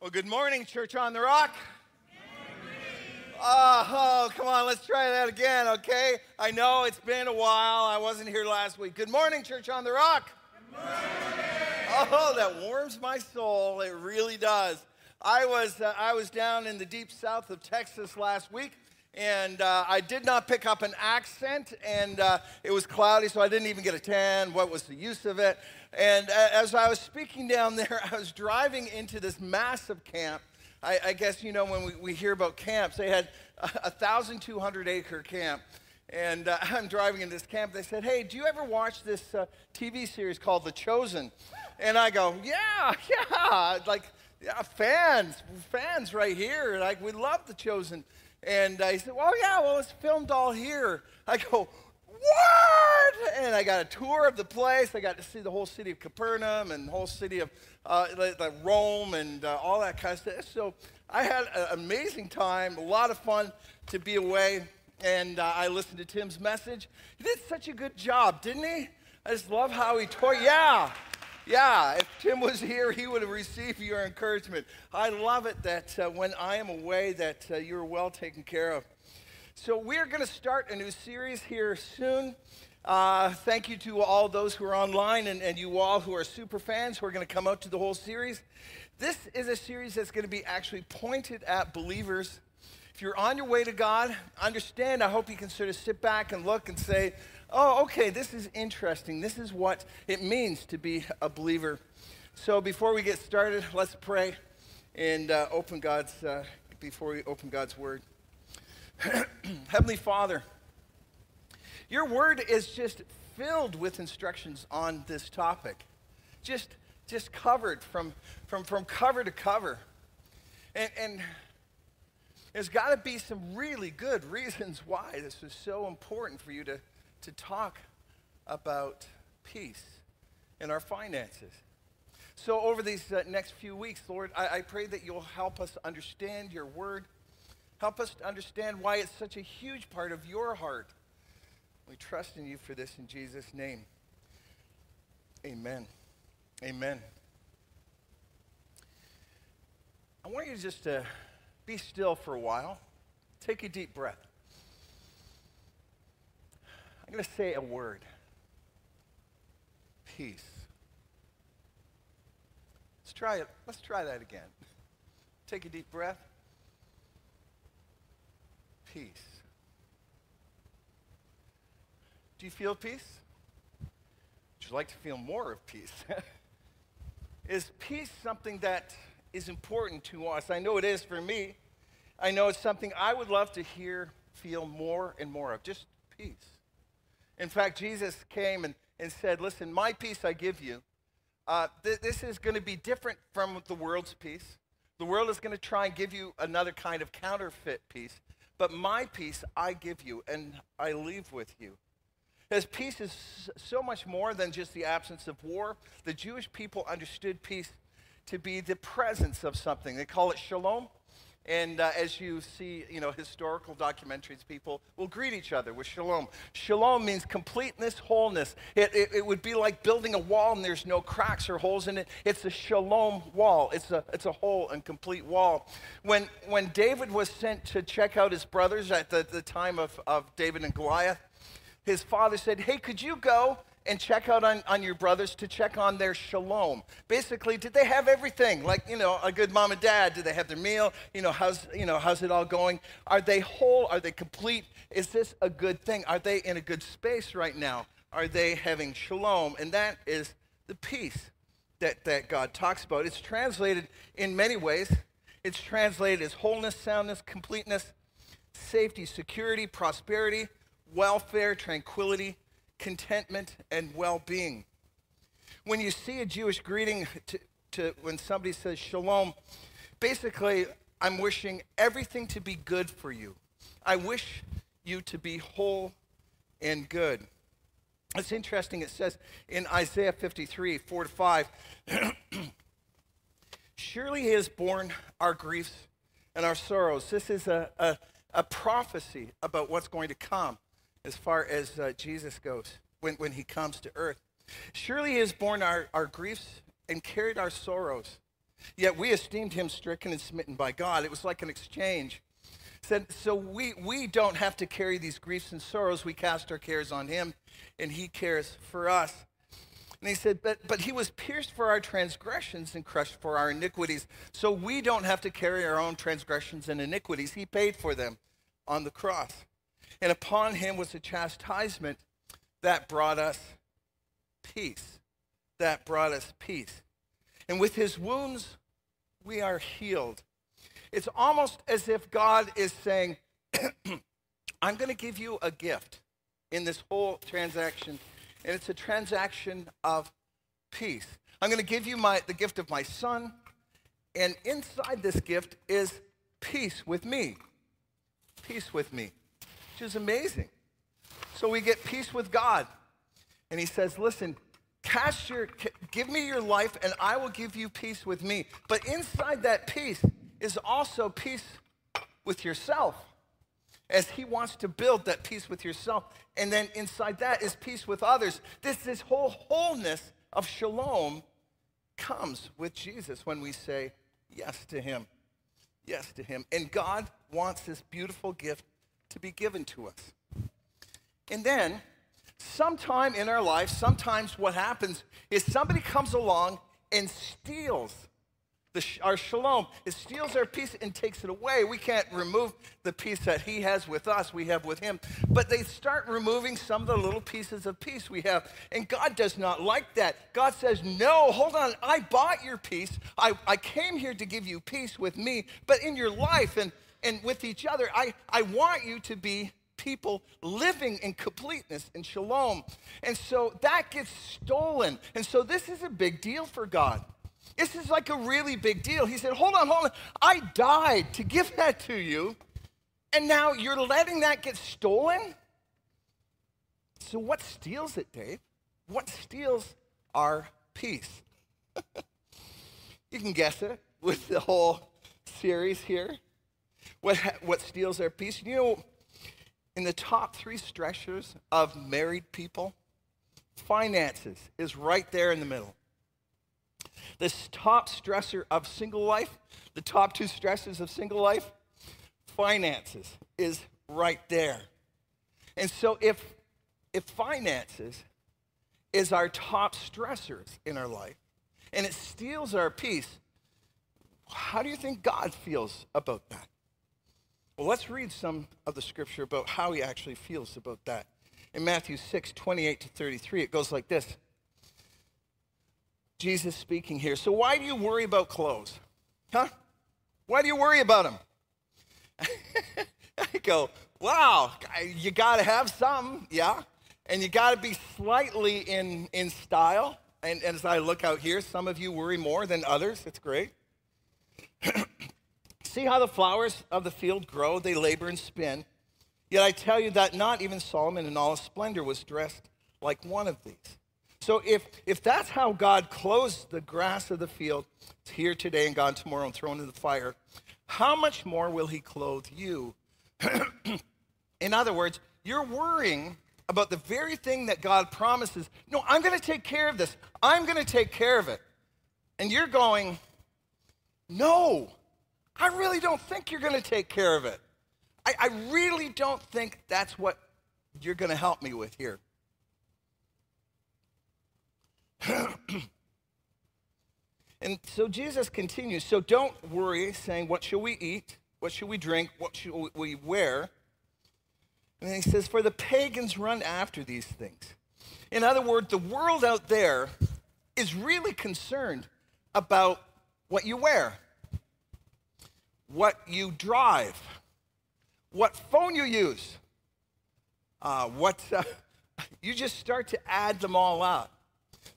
Well, good morning, Church on the Rock. Oh, oh, come on, let's try that again, okay? I know it's been a while. I wasn't here last week. Good morning, Church on the Rock. Oh, that warms my soul. It really does. I was, uh, I was down in the deep south of Texas last week, and uh, I did not pick up an accent, and uh, it was cloudy, so I didn't even get a tan. What was the use of it? And as I was speaking down there, I was driving into this massive camp. I, I guess, you know, when we, we hear about camps, they had a 1,200 acre camp. And uh, I'm driving in this camp. They said, Hey, do you ever watch this uh, TV series called The Chosen? And I go, Yeah, yeah. Like, yeah, fans, fans right here. Like, we love The Chosen. And uh, he said, Well, yeah, well, it's filmed all here. I go, What? And I got a tour of the place. I got to see the whole city of Capernaum and the whole city of uh, like Rome and uh, all that kind of stuff. So I had an amazing time, a lot of fun to be away. And uh, I listened to Tim's message. He did such a good job, didn't he? I just love how he tore. Yeah, yeah. If Tim was here, he would have received your encouragement. I love it that uh, when I am away, that uh, you're well taken care of. So we're going to start a new series here soon. Uh, thank you to all those who are online and, and you all who are super fans who are going to come out to the whole series. This is a series that's going to be actually pointed at believers. If you're on your way to God, understand, I hope you can sort of sit back and look and say, oh, okay, this is interesting. This is what it means to be a believer. So before we get started, let's pray and uh, open God's, uh, before we open God's word. Heavenly Father, your word is just filled with instructions on this topic. Just, just covered from, from, from cover to cover. And, and there's got to be some really good reasons why this is so important for you to, to talk about peace in our finances. So, over these uh, next few weeks, Lord, I, I pray that you'll help us understand your word. Help us to understand why it's such a huge part of your heart we trust in you for this in Jesus' name. Amen. Amen. I want you just to be still for a while. Take a deep breath. I'm going to say a word peace. Let's try it. Let's try that again. Take a deep breath. Peace. Do you feel peace? Would you like to feel more of peace? is peace something that is important to us? I know it is for me. I know it's something I would love to hear, feel more and more of. Just peace. In fact, Jesus came and, and said, Listen, my peace I give you. Uh, th- this is going to be different from the world's peace. The world is going to try and give you another kind of counterfeit peace. But my peace I give you, and I leave with you. As peace is so much more than just the absence of war. The Jewish people understood peace to be the presence of something. They call it shalom. And uh, as you see, you know, historical documentaries, people will greet each other with shalom. Shalom means completeness, wholeness. It, it, it, would be like building a wall and there's no cracks or holes in it. It's a shalom wall. It's a, it's a whole and complete wall. When, when David was sent to check out his brothers at the, the time of, of David and Goliath, his father said, Hey, could you go and check out on, on your brothers to check on their shalom? Basically, did they have everything? Like, you know, a good mom and dad? Did they have their meal? You know, how's, you know, how's it all going? Are they whole? Are they complete? Is this a good thing? Are they in a good space right now? Are they having shalom? And that is the peace that, that God talks about. It's translated in many ways. It's translated as wholeness, soundness, completeness, safety, security, prosperity welfare, tranquility, contentment, and well being. When you see a Jewish greeting to, to, when somebody says shalom, basically, I'm wishing everything to be good for you. I wish you to be whole and good. It's interesting, it says in Isaiah 53 4 to 5, Surely he has borne our griefs and our sorrows. This is a, a, a prophecy about what's going to come as far as uh, Jesus goes when, when he comes to earth. Surely he has borne our, our griefs and carried our sorrows. Yet we esteemed him stricken and smitten by God. It was like an exchange. Said, so we, we don't have to carry these griefs and sorrows. We cast our cares on him, and he cares for us. And he said, but, but he was pierced for our transgressions and crushed for our iniquities. So we don't have to carry our own transgressions and iniquities. He paid for them on the cross. And upon him was a chastisement that brought us peace. That brought us peace. And with his wounds, we are healed. It's almost as if God is saying, I'm going to give you a gift in this whole transaction, and it's a transaction of peace. I'm going to give you my, the gift of my son, and inside this gift is peace with me. Peace with me, which is amazing. So we get peace with God. And he says, Listen, cast your, give me your life, and I will give you peace with me. But inside that peace is also peace with yourself, as he wants to build that peace with yourself. And then inside that is peace with others. This, this whole wholeness of shalom comes with Jesus when we say yes to him. Yes to him. And God wants this beautiful gift to be given to us. And then sometime in our life, sometimes what happens is somebody comes along and steals our shalom. It steals our peace and takes it away. We can't remove the peace that he has with us, we have with him. But they start removing some of the little pieces of peace we have. And God does not like that. God says, No, hold on. I bought your peace. I, I came here to give you peace with me. But in your life and, and with each other, I, I want you to be people living in completeness and shalom. And so that gets stolen. And so this is a big deal for God. This is like a really big deal. He said, Hold on, hold on. I died to give that to you, and now you're letting that get stolen? So, what steals it, Dave? What steals our peace? you can guess it with the whole series here. What, what steals their peace? You know, in the top three stressors of married people, finances is right there in the middle. The top stressor of single life, the top two stresses of single life, finances is right there. And so if if finances is our top stressors in our life and it steals our peace, how do you think God feels about that? Well, let's read some of the scripture about how he actually feels about that. In Matthew 6, 28 to 33, it goes like this Jesus speaking here. So, why do you worry about clothes? Huh? Why do you worry about them? I go, wow, you got to have some, yeah? And you got to be slightly in, in style. And, and as I look out here, some of you worry more than others. It's great. See how the flowers of the field grow, they labor and spin. Yet I tell you that not even Solomon in all his splendor was dressed like one of these. So if, if that's how God clothes the grass of the field, it's here today and gone tomorrow and thrown in the fire, how much more will he clothe you? in other words, you're worrying about the very thing that God promises. No, I'm going to take care of this. I'm going to take care of it. And you're going, no, I really don't think you're going to take care of it. I, I really don't think that's what you're going to help me with here. and so Jesus continues. So don't worry, saying, What shall we eat? What shall we drink? What shall we wear? And he says, For the pagans run after these things. In other words, the world out there is really concerned about what you wear what you drive, what phone you use, uh, what uh, you just start to add them all out.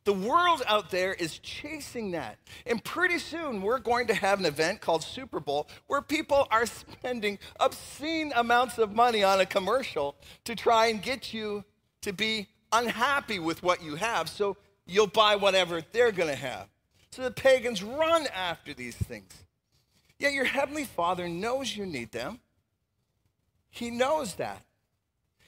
The world out there is chasing that. And pretty soon, we're going to have an event called Super Bowl where people are spending obscene amounts of money on a commercial to try and get you to be unhappy with what you have. So you'll buy whatever they're going to have. So the pagans run after these things. Yet your Heavenly Father knows you need them. He knows that.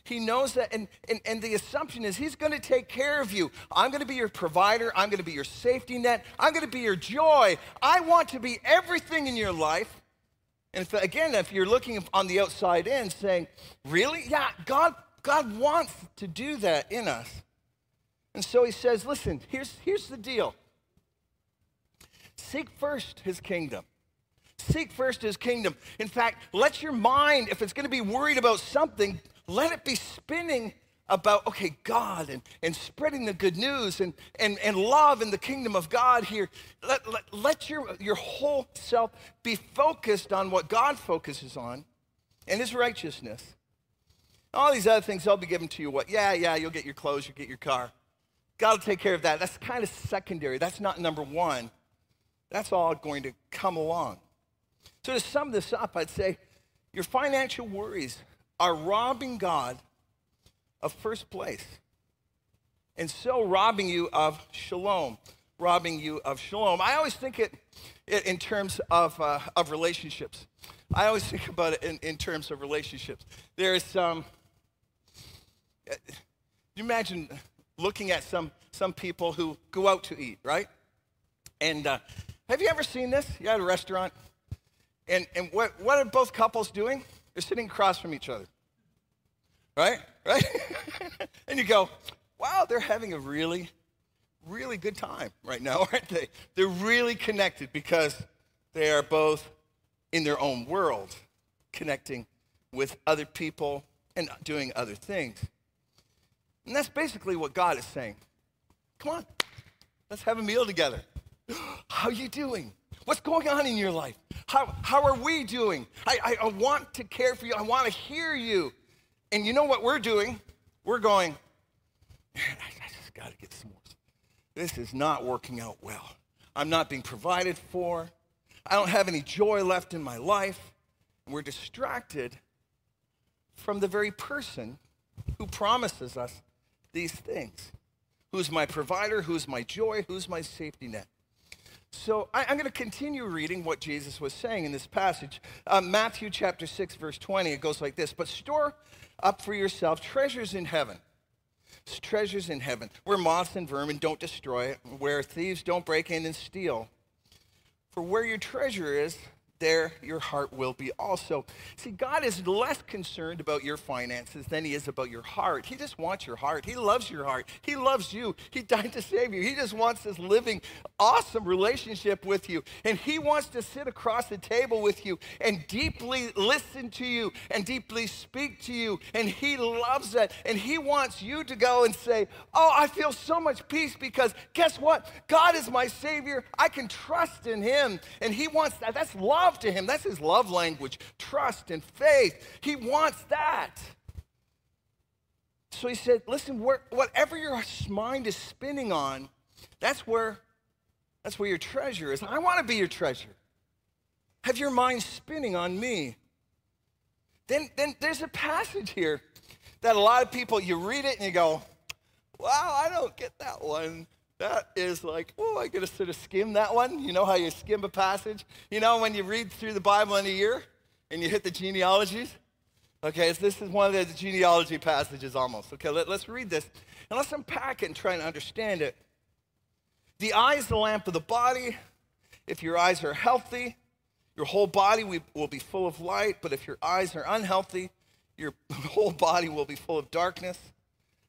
He knows that, and, and, and the assumption is He's going to take care of you. I'm going to be your provider. I'm going to be your safety net. I'm going to be your joy. I want to be everything in your life. And if, again, if you're looking on the outside in saying, really? Yeah, God, God wants to do that in us. And so He says, listen, here's, here's the deal seek first His kingdom. Seek first his kingdom. In fact, let your mind, if it's going to be worried about something, let it be spinning about, okay, God and, and spreading the good news and, and, and love in the kingdom of God here. Let, let, let your, your whole self be focused on what God focuses on and his righteousness. All these other things, they'll be given to you. What? Yeah, yeah, you'll get your clothes, you'll get your car. God will take care of that. That's kind of secondary. That's not number one. That's all going to come along. So, to sum this up, I'd say your financial worries are robbing God of first place. And so robbing you of shalom, robbing you of shalom. I always think it, it in terms of, uh, of relationships. I always think about it in, in terms of relationships. There's some, um, you imagine looking at some, some people who go out to eat, right? And uh, have you ever seen this? You're at a restaurant and, and what, what are both couples doing? They're sitting across from each other. Right? Right? and you go, wow, they're having a really, really good time right now, aren't they? They're really connected because they are both in their own world, connecting with other people and doing other things. And that's basically what God is saying. Come on, let's have a meal together. How are you doing? What's going on in your life? How, how are we doing? I, I, I want to care for you. I want to hear you. And you know what we're doing? We're going, man, I, I just got to get some more. This is not working out well. I'm not being provided for. I don't have any joy left in my life. We're distracted from the very person who promises us these things. Who's my provider? Who's my joy? Who's my safety net? So I, am going to continue reading what Jesus was saying in this passage. Uh, Matthew chapter 6, verse 20, it goes like this But store up for yourself treasures in heaven. Treasures in heaven, where moths and vermin don't destroy it, where thieves don't break in and steal. For where your treasure is, there your heart will be also. See, God is less concerned about your finances than he is about your heart. He just wants your heart. He loves your heart. He loves you. He died to save you. He just wants this living, awesome relationship with you. And he wants to sit across the table with you and deeply listen to you and deeply speak to you. And he loves that. And he wants you to go and say, Oh, I feel so much peace because guess what? God is my Savior. I can trust in him. And he wants that. That's love love to him. That's his love language trust and faith. He wants that. So he said, listen, whatever your mind is spinning on, that's where, that's where your treasure is. I want to be your treasure. Have your mind spinning on me. Then, then there's a passage here that a lot of people, you read it and you go, wow, I don't get that one. That is like, oh, I gotta sort of skim that one. You know how you skim a passage? You know when you read through the Bible in a year and you hit the genealogies? Okay, so this is one of the genealogy passages almost. Okay, let, us read this and let's unpack it and try and understand it. The eye is the lamp of the body. If your eyes are healthy, your whole body will be full of light, but if your eyes are unhealthy, your whole body will be full of darkness.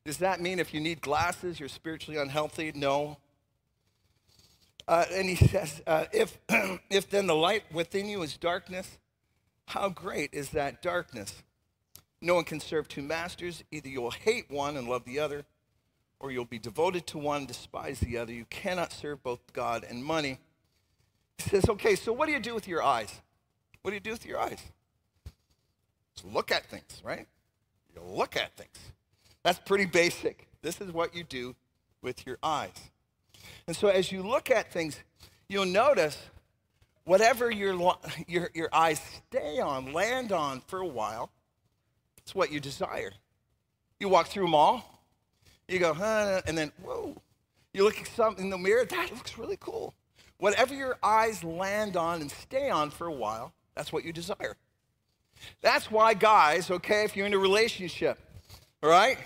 Does that mean if you need glasses, you're spiritually unhealthy? No. Uh, and he says, uh, if, if then the light within you is darkness, how great is that darkness? No one can serve two masters. Either you will hate one and love the other, or you'll be devoted to one and despise the other. You cannot serve both God and money. He says, okay, so what do you do with your eyes? What do you do with your eyes? Just look at things, right? You look at things. That's pretty basic. This is what you do with your eyes. And so as you look at things, you'll notice whatever your, your, your eyes stay on, land on for a while, it's what you desire. You walk through a mall, you go, huh, and then, whoa, you look at something in the mirror, that looks really cool. Whatever your eyes land on and stay on for a while, that's what you desire. That's why, guys, okay, if you're in a relationship, right?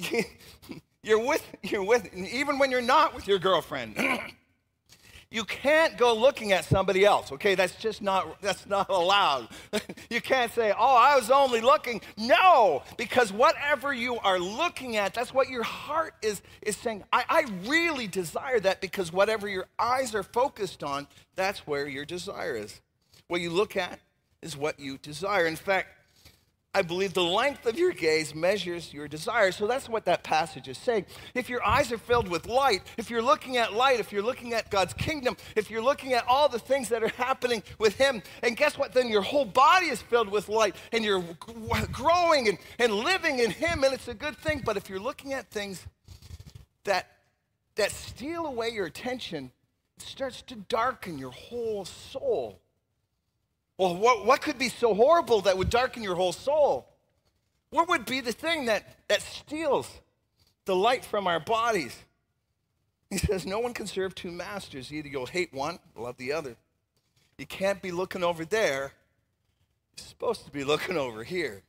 You're with, you're with, even when you're not with your girlfriend. you can't go looking at somebody else okay? That's just not that's not allowed. You can't say oh i was only looking. No because whatever you are looking at that's what your heart is is saying. I, I really desire that because whatever your eyes are focused on that's where your desire is. What you look at is what you desire. In fact I believe the length of your gaze measures your desire. So that's what that passage is saying. If your eyes are filled with light, if you're looking at light, if you're looking at God's kingdom, if you're looking at all the things that are happening with Him, and guess what? Then your whole body is filled with light and you're growing and, and living in Him, and it's a good thing. But if you're looking at things that, that steal away your attention, it starts to darken your whole soul. Well, what, what could be so horrible that would darken your whole soul? What would be the thing that, that steals the light from our bodies? He says, No one can serve two masters. Either you'll hate one, love the other. You can't be looking over there. You're supposed to be looking over here.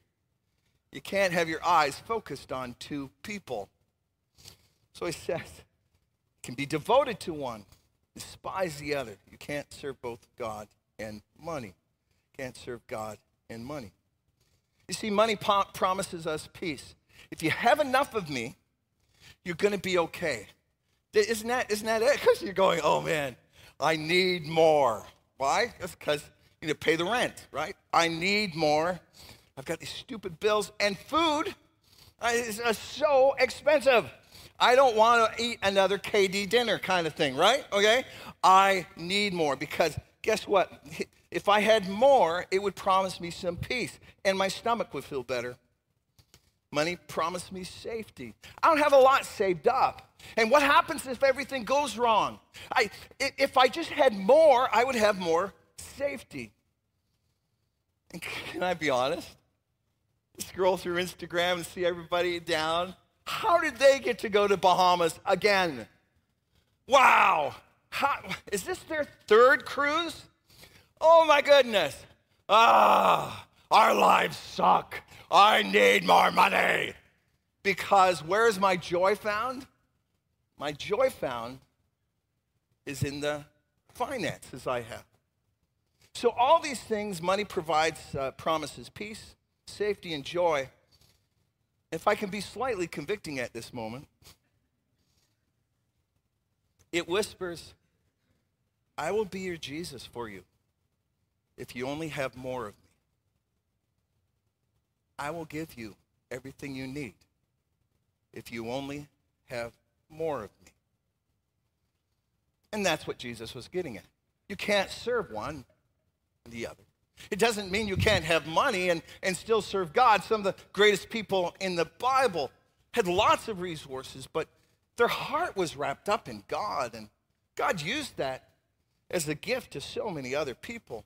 You can't have your eyes focused on two people. So he says, you can be devoted to one, despise the other. You can't serve both God and money can't serve God and money. You see, money promises us peace. If you have enough of me, you're going to be okay. Isn't that, isn't that it? Because you're going, oh man, I need more. Why? That's because you need to pay the rent, right? I need more. I've got these stupid bills, and food is uh, so expensive. I don't want to eat another KD dinner kind of thing, right? Okay? I need more because guess what? If I had more, it would promise me some peace and my stomach would feel better. Money promised me safety. I don't have a lot saved up. And what happens if everything goes wrong? I, if I just had more, I would have more safety. And can I be honest? Scroll through Instagram and see everybody down. How did they get to go to Bahamas again? Wow. How, is this their third cruise? Oh my goodness. Ah, our lives suck. I need more money. Because where is my joy found? My joy found is in the finances I have. So, all these things money provides, uh, promises peace, safety, and joy. If I can be slightly convicting at this moment, it whispers, I will be your Jesus for you if you only have more of me. I will give you everything you need if you only have more of me. And that's what Jesus was getting at. You can't serve one and the other. It doesn't mean you can't have money and, and still serve God. Some of the greatest people in the Bible had lots of resources, but their heart was wrapped up in God, and God used that as a gift to so many other people.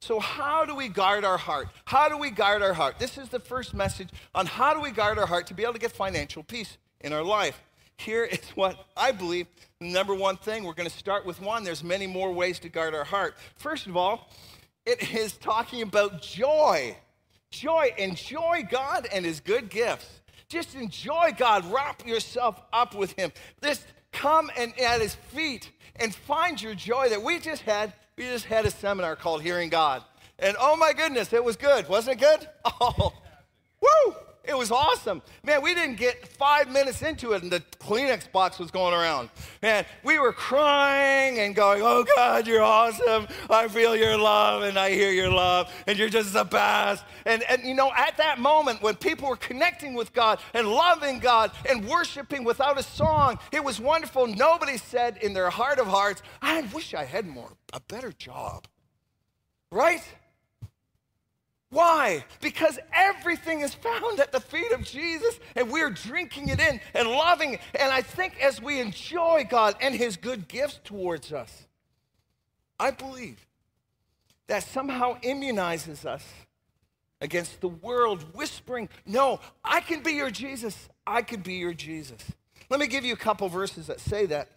So, how do we guard our heart? How do we guard our heart? This is the first message on how do we guard our heart to be able to get financial peace in our life. Here is what I believe the number one thing. We're going to start with one. There's many more ways to guard our heart. First of all, it is talking about joy. Joy. Enjoy God and His good gifts. Just enjoy God. Wrap yourself up with Him. Just come and at His feet and find your joy that we just had we just had a seminar called Hearing God. And oh my goodness, it was good. Wasn't it good? Oh, woo! It was awesome. Man, we didn't get five minutes into it and the Kleenex box was going around. Man, we were crying and going, Oh God, you're awesome. I feel your love and I hear your love and you're just the best. And, and you know, at that moment when people were connecting with God and loving God and worshiping without a song, it was wonderful. Nobody said in their heart of hearts, I wish I had more, a better job. Right? Why? Because everything is found at the feet of Jesus and we're drinking it in and loving it. And I think as we enjoy God and His good gifts towards us, I believe that somehow immunizes us against the world whispering, No, I can be your Jesus. I can be your Jesus. Let me give you a couple verses that say that.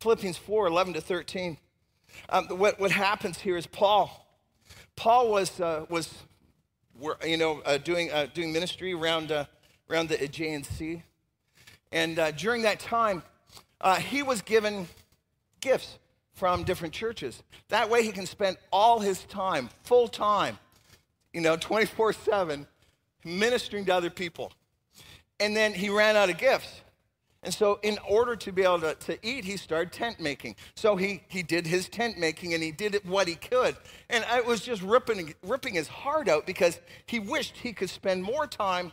Philippians 4 11 to 13. Um, what, what happens here is Paul. Paul was, uh, was were, you know, uh, doing, uh, doing ministry around uh, around the Aegean Sea. And uh, during that time, uh, he was given gifts from different churches. That way he can spend all his time, full time, you know, 24 7, ministering to other people. And then he ran out of gifts. And so, in order to be able to, to eat, he started tent making. So, he, he did his tent making and he did it what he could. And it was just ripping, ripping his heart out because he wished he could spend more time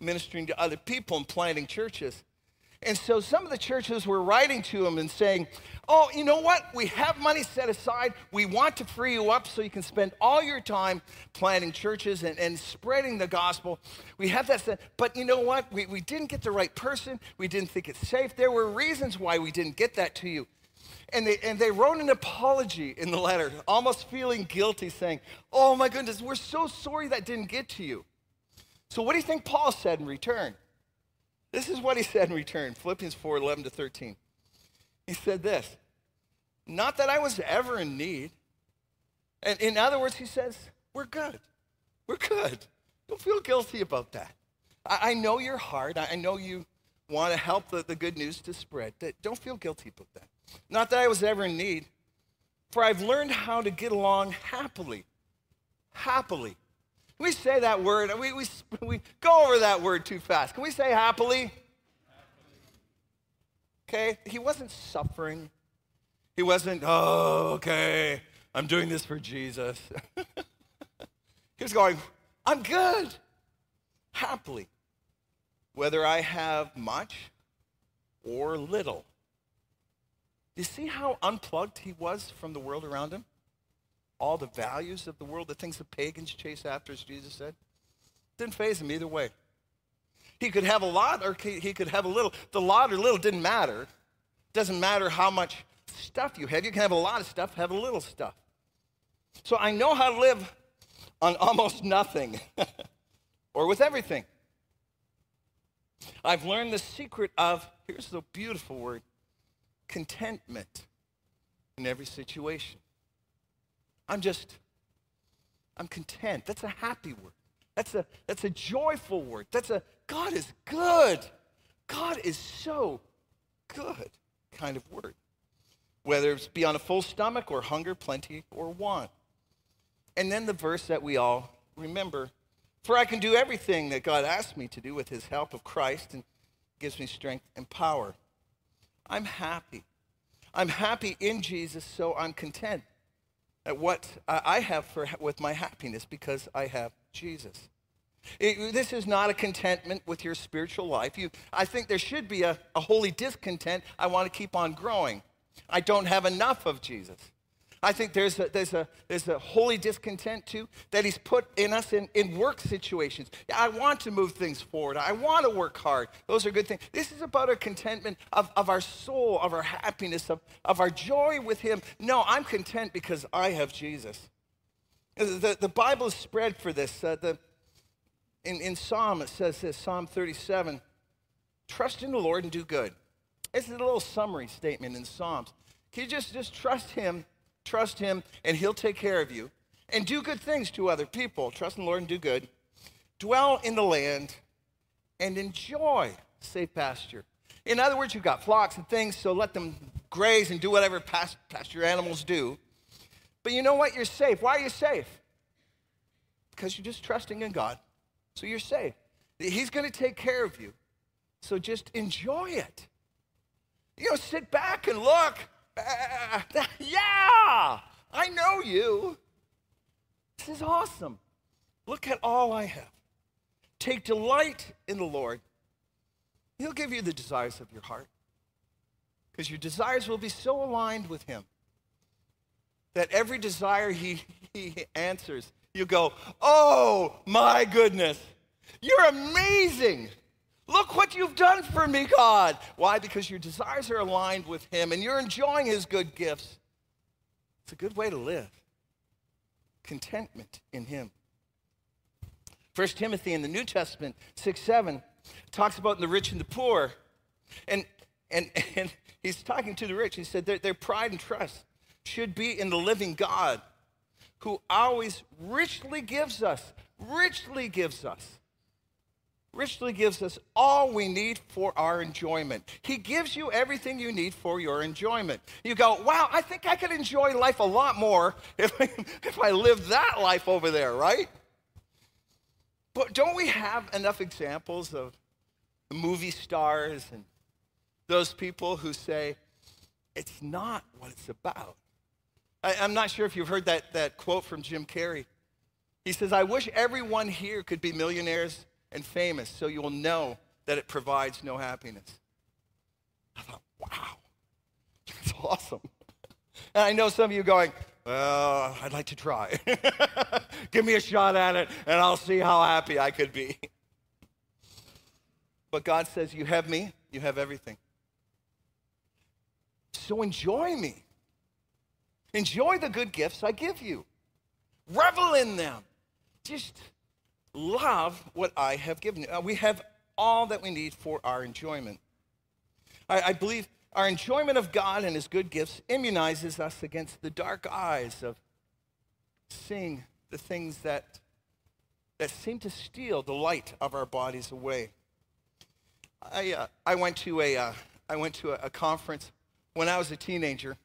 ministering to other people and planting churches. And so some of the churches were writing to him and saying, Oh, you know what? We have money set aside. We want to free you up so you can spend all your time planting churches and, and spreading the gospel. We have that set. But you know what? We, we didn't get the right person. We didn't think it's safe. There were reasons why we didn't get that to you. And they, and they wrote an apology in the letter, almost feeling guilty, saying, Oh my goodness, we're so sorry that didn't get to you. So, what do you think Paul said in return? This is what he said in return Philippians 4 11 to 13. He said this Not that I was ever in need. And in other words, he says, We're good. We're good. Don't feel guilty about that. I, I know your heart. I know you want to help the, the good news to spread. Don't feel guilty about that. Not that I was ever in need, for I've learned how to get along happily. Happily we say that word, we, we, we go over that word too fast. Can we say happily? Okay, he wasn't suffering. He wasn't, oh, okay, I'm doing this for Jesus. he was going, I'm good, happily, whether I have much or little. You see how unplugged he was from the world around him? All the values of the world, the things the pagans chase after, as Jesus said. Didn't faze him either way. He could have a lot or he could have a little. The lot or little didn't matter. Doesn't matter how much stuff you have. You can have a lot of stuff, have a little stuff. So I know how to live on almost nothing or with everything. I've learned the secret of, here's the beautiful word, contentment in every situation. I'm just, I'm content. That's a happy word. That's a, that's a joyful word. That's a, God is good. God is so good kind of word. Whether it's be on a full stomach or hunger, plenty, or want. And then the verse that we all remember For I can do everything that God asked me to do with his help of Christ and gives me strength and power. I'm happy. I'm happy in Jesus, so I'm content at what I have for, with my happiness because I have Jesus. It, this is not a contentment with your spiritual life. You, I think there should be a, a holy discontent. I want to keep on growing. I don't have enough of Jesus. I think there's a, there's a, there's a holy discontent too that He's put in us in, in work situations. I want to move things forward. I want to work hard. Those are good things. This is about a contentment of, of our soul, of our happiness, of, of our joy with Him. No, I'm content because I have Jesus. The, the Bible is spread for this. Uh, the, in, in Psalm, it says this Psalm 37 trust in the Lord and do good. It's a little summary statement in Psalms. Can you just, just trust Him trust Him, and He'll take care of you. And do good things to other people. Trust in the Lord and do good. Dwell in the land and enjoy safe pasture. In other words, you've got flocks and things, so let them graze and do whatever pasture animals do. But you know what? You're safe. Why are you safe? Because you're just trusting in God. So you're safe. He's going to take care of you. So just enjoy it. You know, sit back and look. yeah, I know you. This is awesome. Look at all I have. Take delight in the Lord. He'll give you the desires of your heart because your desires will be so aligned with Him that every desire He, he answers, you go, Oh my goodness, you're amazing. Look what you've done for me, God. Why? Because your desires are aligned with Him and you're enjoying His good gifts. It's a good way to live. Contentment in Him. First Timothy in the New Testament, 6 7, talks about the rich and the poor. And, and, and he's talking to the rich. He said their, their pride and trust should be in the living God who always richly gives us, richly gives us richly gives us all we need for our enjoyment. He gives you everything you need for your enjoyment. You go, wow, I think I could enjoy life a lot more if, if I lived that life over there, right? But don't we have enough examples of movie stars and those people who say, it's not what it's about? I, am not sure if you've heard that, that quote from Jim Carrey. He says, I wish everyone here could be millionaires and famous so you will know that it provides no happiness. I thought, wow, that's awesome. And I know some of you going, well, I'd like to try. Give me a shot at it, and I'll see how happy I could be. But God says, You have me, you have everything. So enjoy me. Enjoy the good gifts I give you. Revel in them. Just love what I have given you. Uh, we have all that we need for our enjoyment. I, I believe our enjoyment of God and His good gifts immunizes us against the dark eyes of seeing the things that, that seem to steal the light of our bodies away. I, uh, I went to, a, uh, I went to a, a, conference when I was a teenager,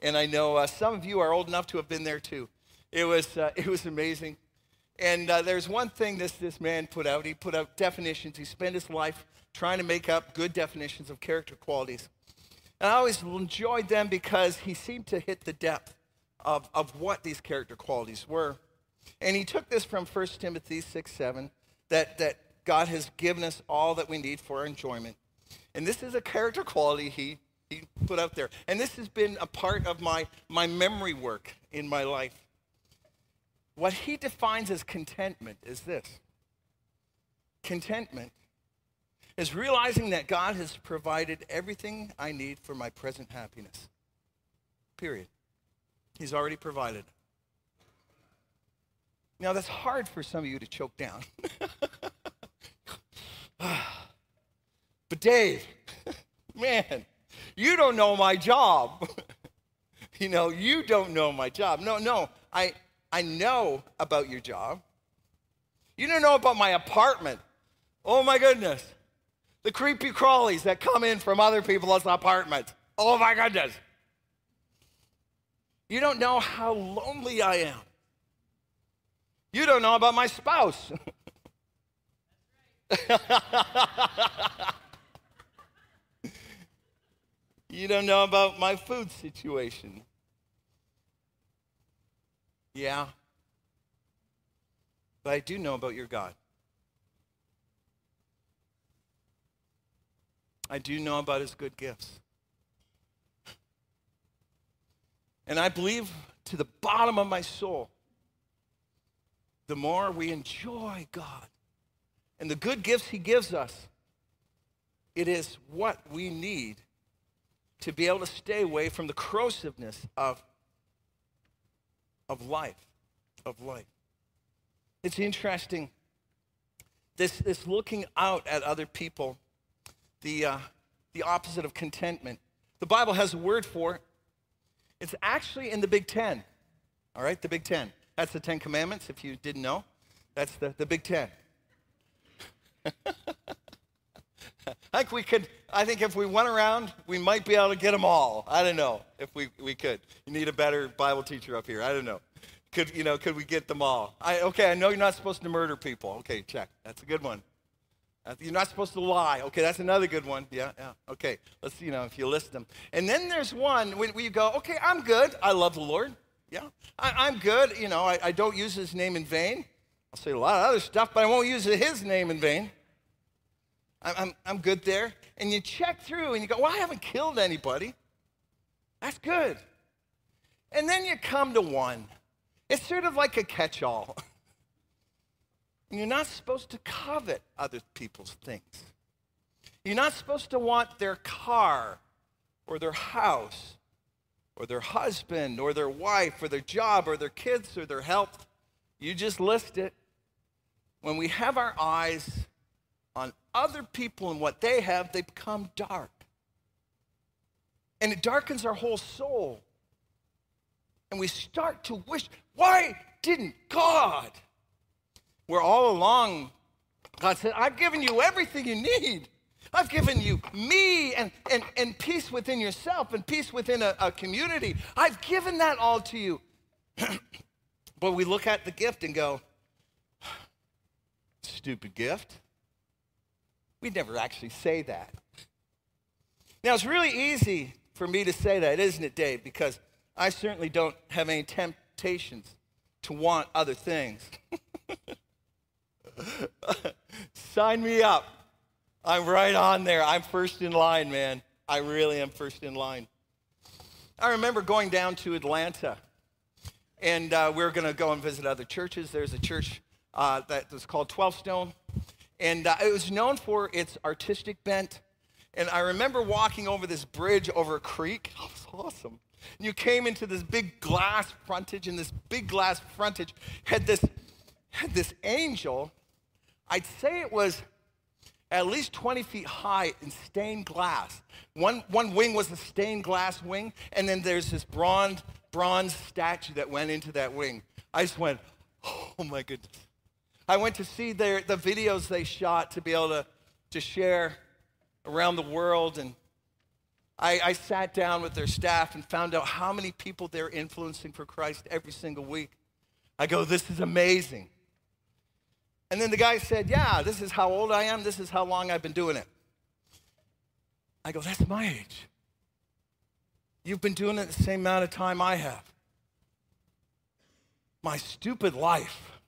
and I know uh, some of you are old enough to have been there too. It was, uh, it was amazing. And uh, there's one thing this, this man put out. He put out definitions. He spent his life trying to make up good definitions of character qualities. And I always enjoyed them because he seemed to hit the depth of, of what these character qualities were. And he took this from 1 Timothy 6 7, that, that God has given us all that we need for our enjoyment. And this is a character quality he, he put out there. And this has been a part of my, my memory work in my life. What he defines as contentment is this contentment is realizing that God has provided everything I need for my present happiness. Period. He's already provided. Now, that's hard for some of you to choke down. but, Dave, man, you don't know my job. you know, you don't know my job. No, no, I, I know about your job. You don't know about my apartment. Oh, my goodness the creepy crawlies that come in from other people's apartments. Oh my goodness. You don't know how lonely I am. You don't know about my spouse. you don't know about my food situation. Yeah. But I do know about your God. I do know about his good gifts. And I believe to the bottom of my soul, the more we enjoy God and the good gifts he gives us, it is what we need to be able to stay away from the corrosiveness of, of life, of life. It's interesting, this, this looking out at other people the, uh, the opposite of contentment. The Bible has a word for it. It's actually in the Big Ten. All right, the Big Ten. That's the Ten Commandments, if you didn't know. That's the, the Big Ten. I think we could, I think if we went around, we might be able to get them all. I don't know if we, we could. You need a better Bible teacher up here. I don't know. Could, you know, could we get them all? I, okay, I know you're not supposed to murder people. Okay, check. That's a good one. Uh, you're not supposed to lie. Okay, that's another good one. Yeah, yeah. Okay, let's, you know, if you list them. And then there's one where you go, okay, I'm good. I love the Lord. Yeah, I, am good. You know, I, I don't use his name in vain. I'll say a lot of other stuff, but I won't use his name in vain. I'm, I'm, good there. And you check through and you go, well, I haven't killed anybody. That's good. And then you come to one. It's sort of like a catch all. And you're not supposed to covet other people's things. You're not supposed to want their car or their house or their husband or their wife or their job or their kids or their health. You just list it. When we have our eyes other people and what they have, they become dark. And it darkens our whole soul. And we start to wish, why didn't God? where all along God said, I've given you everything you need. I've given you me and, and, and peace within yourself and peace within a, a community. I've given that all to you. but we look at the gift and go, stupid gift. We'd never actually say that. Now, it's really easy for me to say that, isn't it, Dave? Because I certainly don't have any temptations to want other things. Sign me up. I'm right on there. I'm first in line, man. I really am first in line. I remember going down to Atlanta, and uh, we are going to go and visit other churches. There's a church uh, that was called 12 Stone, and uh, it was known for its artistic bent. And I remember walking over this bridge over a creek. Oh, it was awesome. And you came into this big glass frontage, and this big glass frontage had this, had this angel. I'd say it was at least 20 feet high in stained glass. One, one wing was a stained glass wing, and then there's this bronze, bronze statue that went into that wing. I just went, oh my goodness. I went to see their, the videos they shot to be able to, to share around the world, and I, I sat down with their staff and found out how many people they're influencing for Christ every single week. I go, this is amazing. And then the guy said, Yeah, this is how old I am. This is how long I've been doing it. I go, That's my age. You've been doing it the same amount of time I have. My stupid life.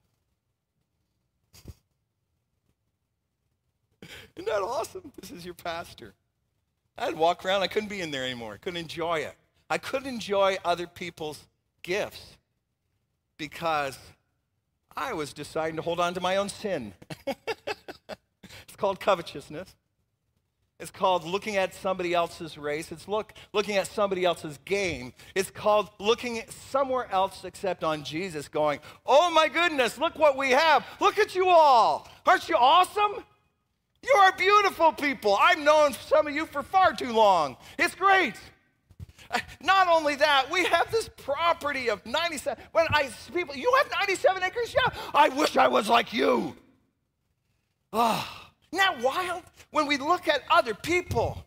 Isn't that awesome? This is your pastor. I'd walk around, I couldn't be in there anymore. I couldn't enjoy it. I couldn't enjoy other people's gifts because I was deciding to hold on to my own sin. it's called covetousness. It's called looking at somebody else's race. It's look, looking at somebody else's game. It's called looking somewhere else except on Jesus, going, Oh my goodness, look what we have. Look at you all. Aren't you awesome? You are beautiful people. I've known some of you for far too long. It's great. Uh, not only that, we have this property of 97. When I people, you have 97 acres? Yeah. I wish I was like you. Oh, isn't wild? When we look at other people.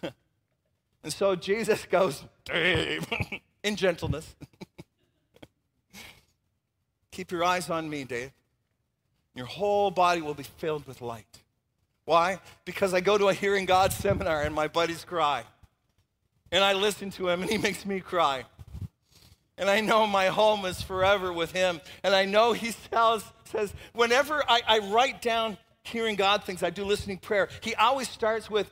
and so Jesus goes, Dave, in gentleness. Keep your eyes on me, Dave. Your whole body will be filled with light. Why? Because I go to a Hearing God seminar and my buddies cry. And I listen to him and he makes me cry. And I know my home is forever with him. And I know he tells, says, whenever I, I write down hearing God things, I do listening prayer, he always starts with,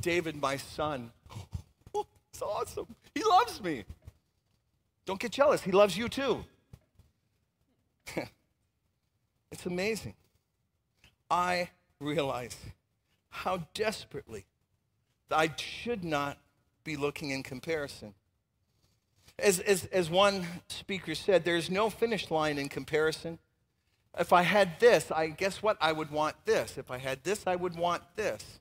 David, my son. Oh, it's awesome. He loves me. Don't get jealous. He loves you too. it's amazing. I realize how desperately I should not be looking in comparison. As, as, as one speaker said, there's no finish line in comparison. If I had this, I guess what? I would want this. If I had this, I would want this.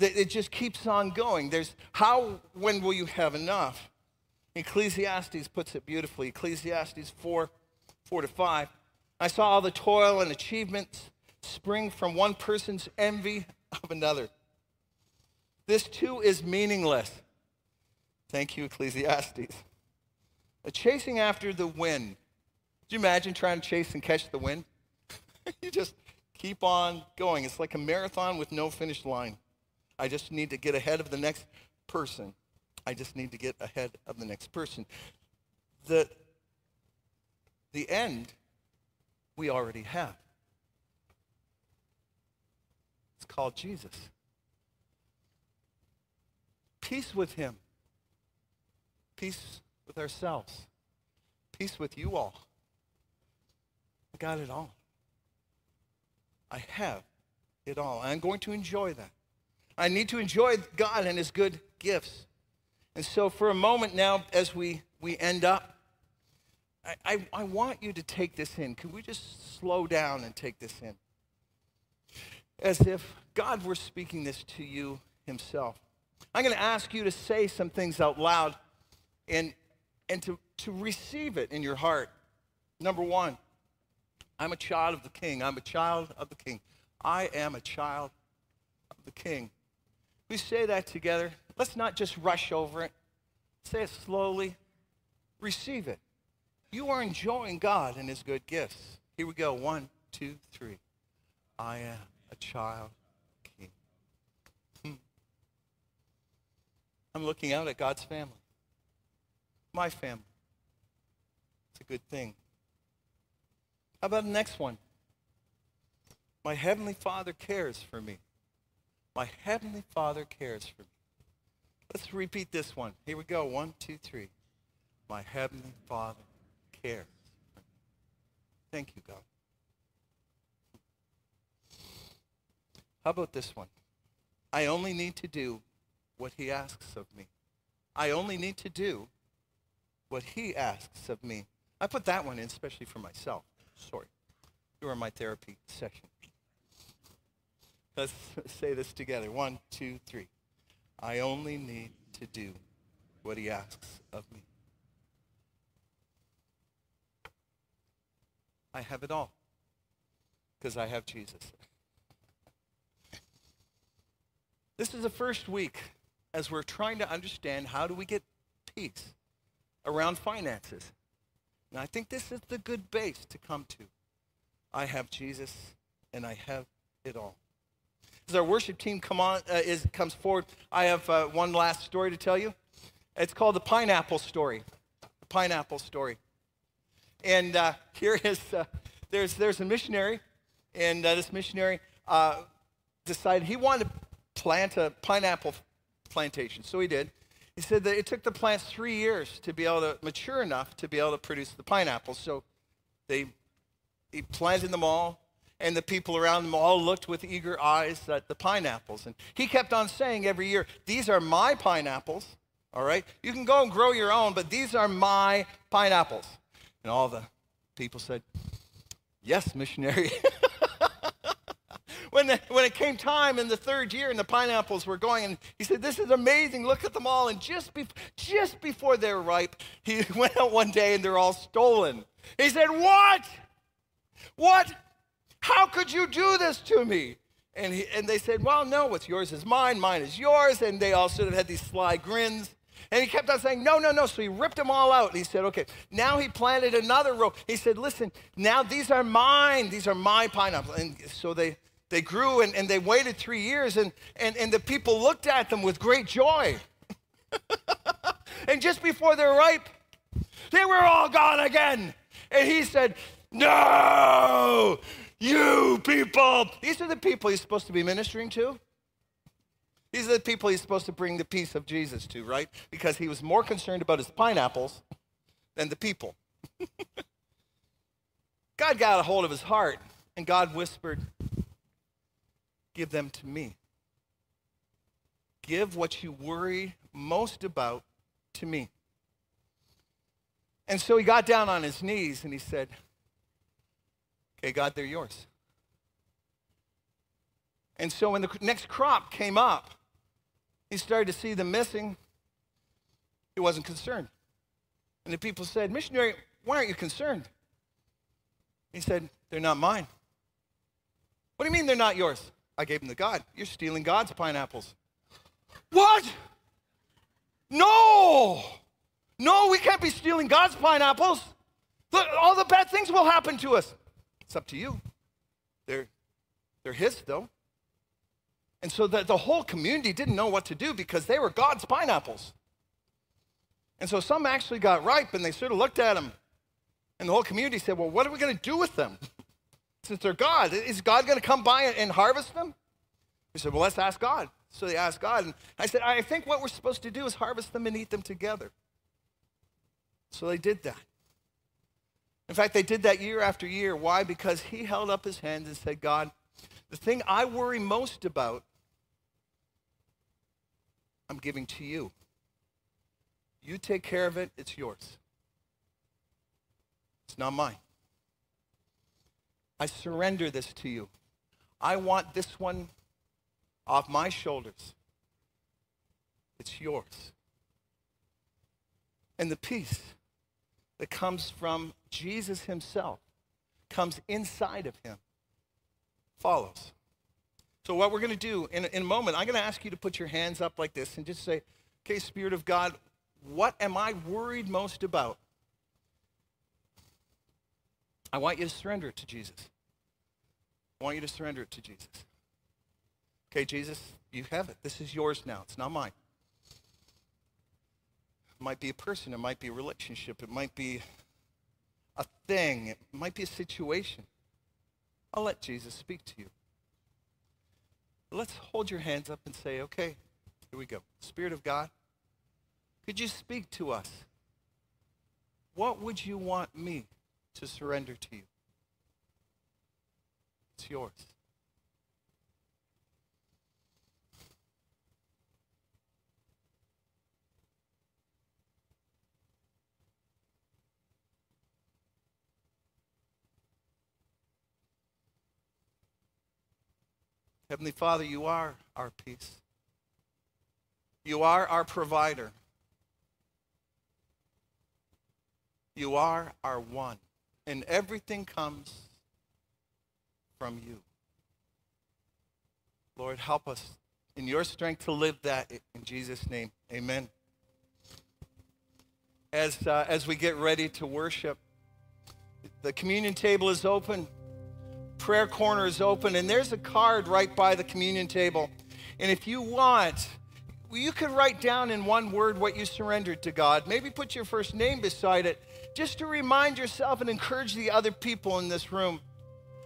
It just keeps on going. There's how, when will you have enough? Ecclesiastes puts it beautifully. Ecclesiastes 4, 4 to 5. I saw all the toil and achievements spring from one person's envy of another. This too is meaningless. Thank you, Ecclesiastes. A chasing after the wind. Do you imagine trying to chase and catch the wind? you just keep on going. It's like a marathon with no finish line. I just need to get ahead of the next person. I just need to get ahead of the next person. The, the end we already have. It's called Jesus. Peace with Him, peace with ourselves, peace with you all. I got it all. I have it all. I'm going to enjoy that. I need to enjoy God and His good gifts. And so, for a moment now, as we, we end up, I, I, want you to take this in. Can we just slow down and take this in? As if God were speaking this to you Himself. I'm going to ask you to say some things out loud and, and to, to receive it in your heart. Number one, I'm a child of the king. I'm a child of the king. I am a child of the king. We say that together. Let's not just rush over it. Say it slowly. Receive it. You are enjoying God and his good gifts. Here we go. One, two, three. I am a child king. Hmm. I'm looking out at God's family. My family. It's a good thing. How about the next one? My Heavenly Father cares for me. My Heavenly Father cares for me. Let's repeat this one. Here we go. One, two, three. My Heavenly Father me. Thank you, God. How about this one? I only need to do what He asks of me. I only need to do what He asks of me. I put that one in especially for myself. Sorry. You are my therapy session. Let's say this together. One, two, three. I only need to do what he asks of me. I have it all because I have Jesus. This is the first week as we're trying to understand how do we get peace around finances. And I think this is the good base to come to. I have Jesus and I have it all. As our worship team come on, uh, is, comes forward, I have uh, one last story to tell you. It's called the pineapple story. The pineapple story. And uh, here is uh, there's, there's a missionary, and uh, this missionary uh, decided he wanted to plant a pineapple plantation. So he did. He said that it took the plants three years to be able to mature enough to be able to produce the pineapples. So they he planted them all, and the people around them all looked with eager eyes at the pineapples. And he kept on saying every year, These are my pineapples, all right? You can go and grow your own, but these are my pineapples. And all the people said, Yes, missionary. when, the, when it came time in the third year and the pineapples were going, and he said, This is amazing. Look at them all. And just, be, just before they're ripe, he went out one day and they're all stolen. He said, What? What? How could you do this to me? And, he, and they said, Well, no, what's yours is mine, mine is yours. And they all sort of had these sly grins. And he kept on saying, No, no, no. So he ripped them all out. And he said, Okay. Now he planted another row. He said, Listen, now these are mine. These are my pineapples. And so they, they grew and, and they waited three years, and, and, and the people looked at them with great joy. and just before they're ripe, they were all gone again. And he said, No, you people. These are the people he's supposed to be ministering to. These are the people he's supposed to bring the peace of Jesus to, right? Because he was more concerned about his pineapples than the people. God got a hold of his heart, and God whispered, Give them to me. Give what you worry most about to me. And so he got down on his knees and he said, Okay, God, they're yours. And so when the next crop came up, he started to see them missing. He wasn't concerned. And the people said, Missionary, why aren't you concerned? He said, They're not mine. What do you mean they're not yours? I gave them to God. You're stealing God's pineapples. What? No! No, we can't be stealing God's pineapples. Look, all the bad things will happen to us. It's up to you. They're, they're His, though. And so the, the whole community didn't know what to do because they were God's pineapples. And so some actually got ripe and they sort of looked at them. And the whole community said, Well, what are we going to do with them? since they're God. Is God going to come by and harvest them? We said, well, let's ask God. So they asked God. And I said, I think what we're supposed to do is harvest them and eat them together. So they did that. In fact, they did that year after year. Why? Because he held up his hands and said, God, the thing I worry most about, I'm giving to you. You take care of it, it's yours. It's not mine. I surrender this to you. I want this one off my shoulders. It's yours. And the peace that comes from Jesus himself comes inside of him follows. So, what we're going to do in, in a moment, I'm going to ask you to put your hands up like this and just say, Okay, Spirit of God, what am I worried most about? I want you to surrender it to Jesus. I want you to surrender it to Jesus. Okay, Jesus, you have it. This is yours now. It's not mine. It might be a person, it might be a relationship, it might be a thing, it might be a situation. I'll let Jesus speak to you. Let's hold your hands up and say, okay, here we go. Spirit of God, could you speak to us? What would you want me to surrender to you? It's yours. Heavenly Father, you are our peace. You are our provider. You are our one. And everything comes from you. Lord, help us in your strength to live that in Jesus' name. Amen. As, uh, as we get ready to worship, the communion table is open prayer corner is open, and there's a card right by the communion table. And if you want, you could write down in one word what you surrendered to God. Maybe put your first name beside it just to remind yourself and encourage the other people in this room.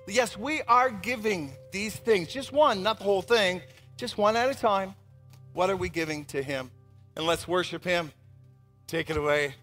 Yes, we are giving these things, just one, not the whole thing, just one at a time. What are we giving to Him? And let's worship Him. Take it away.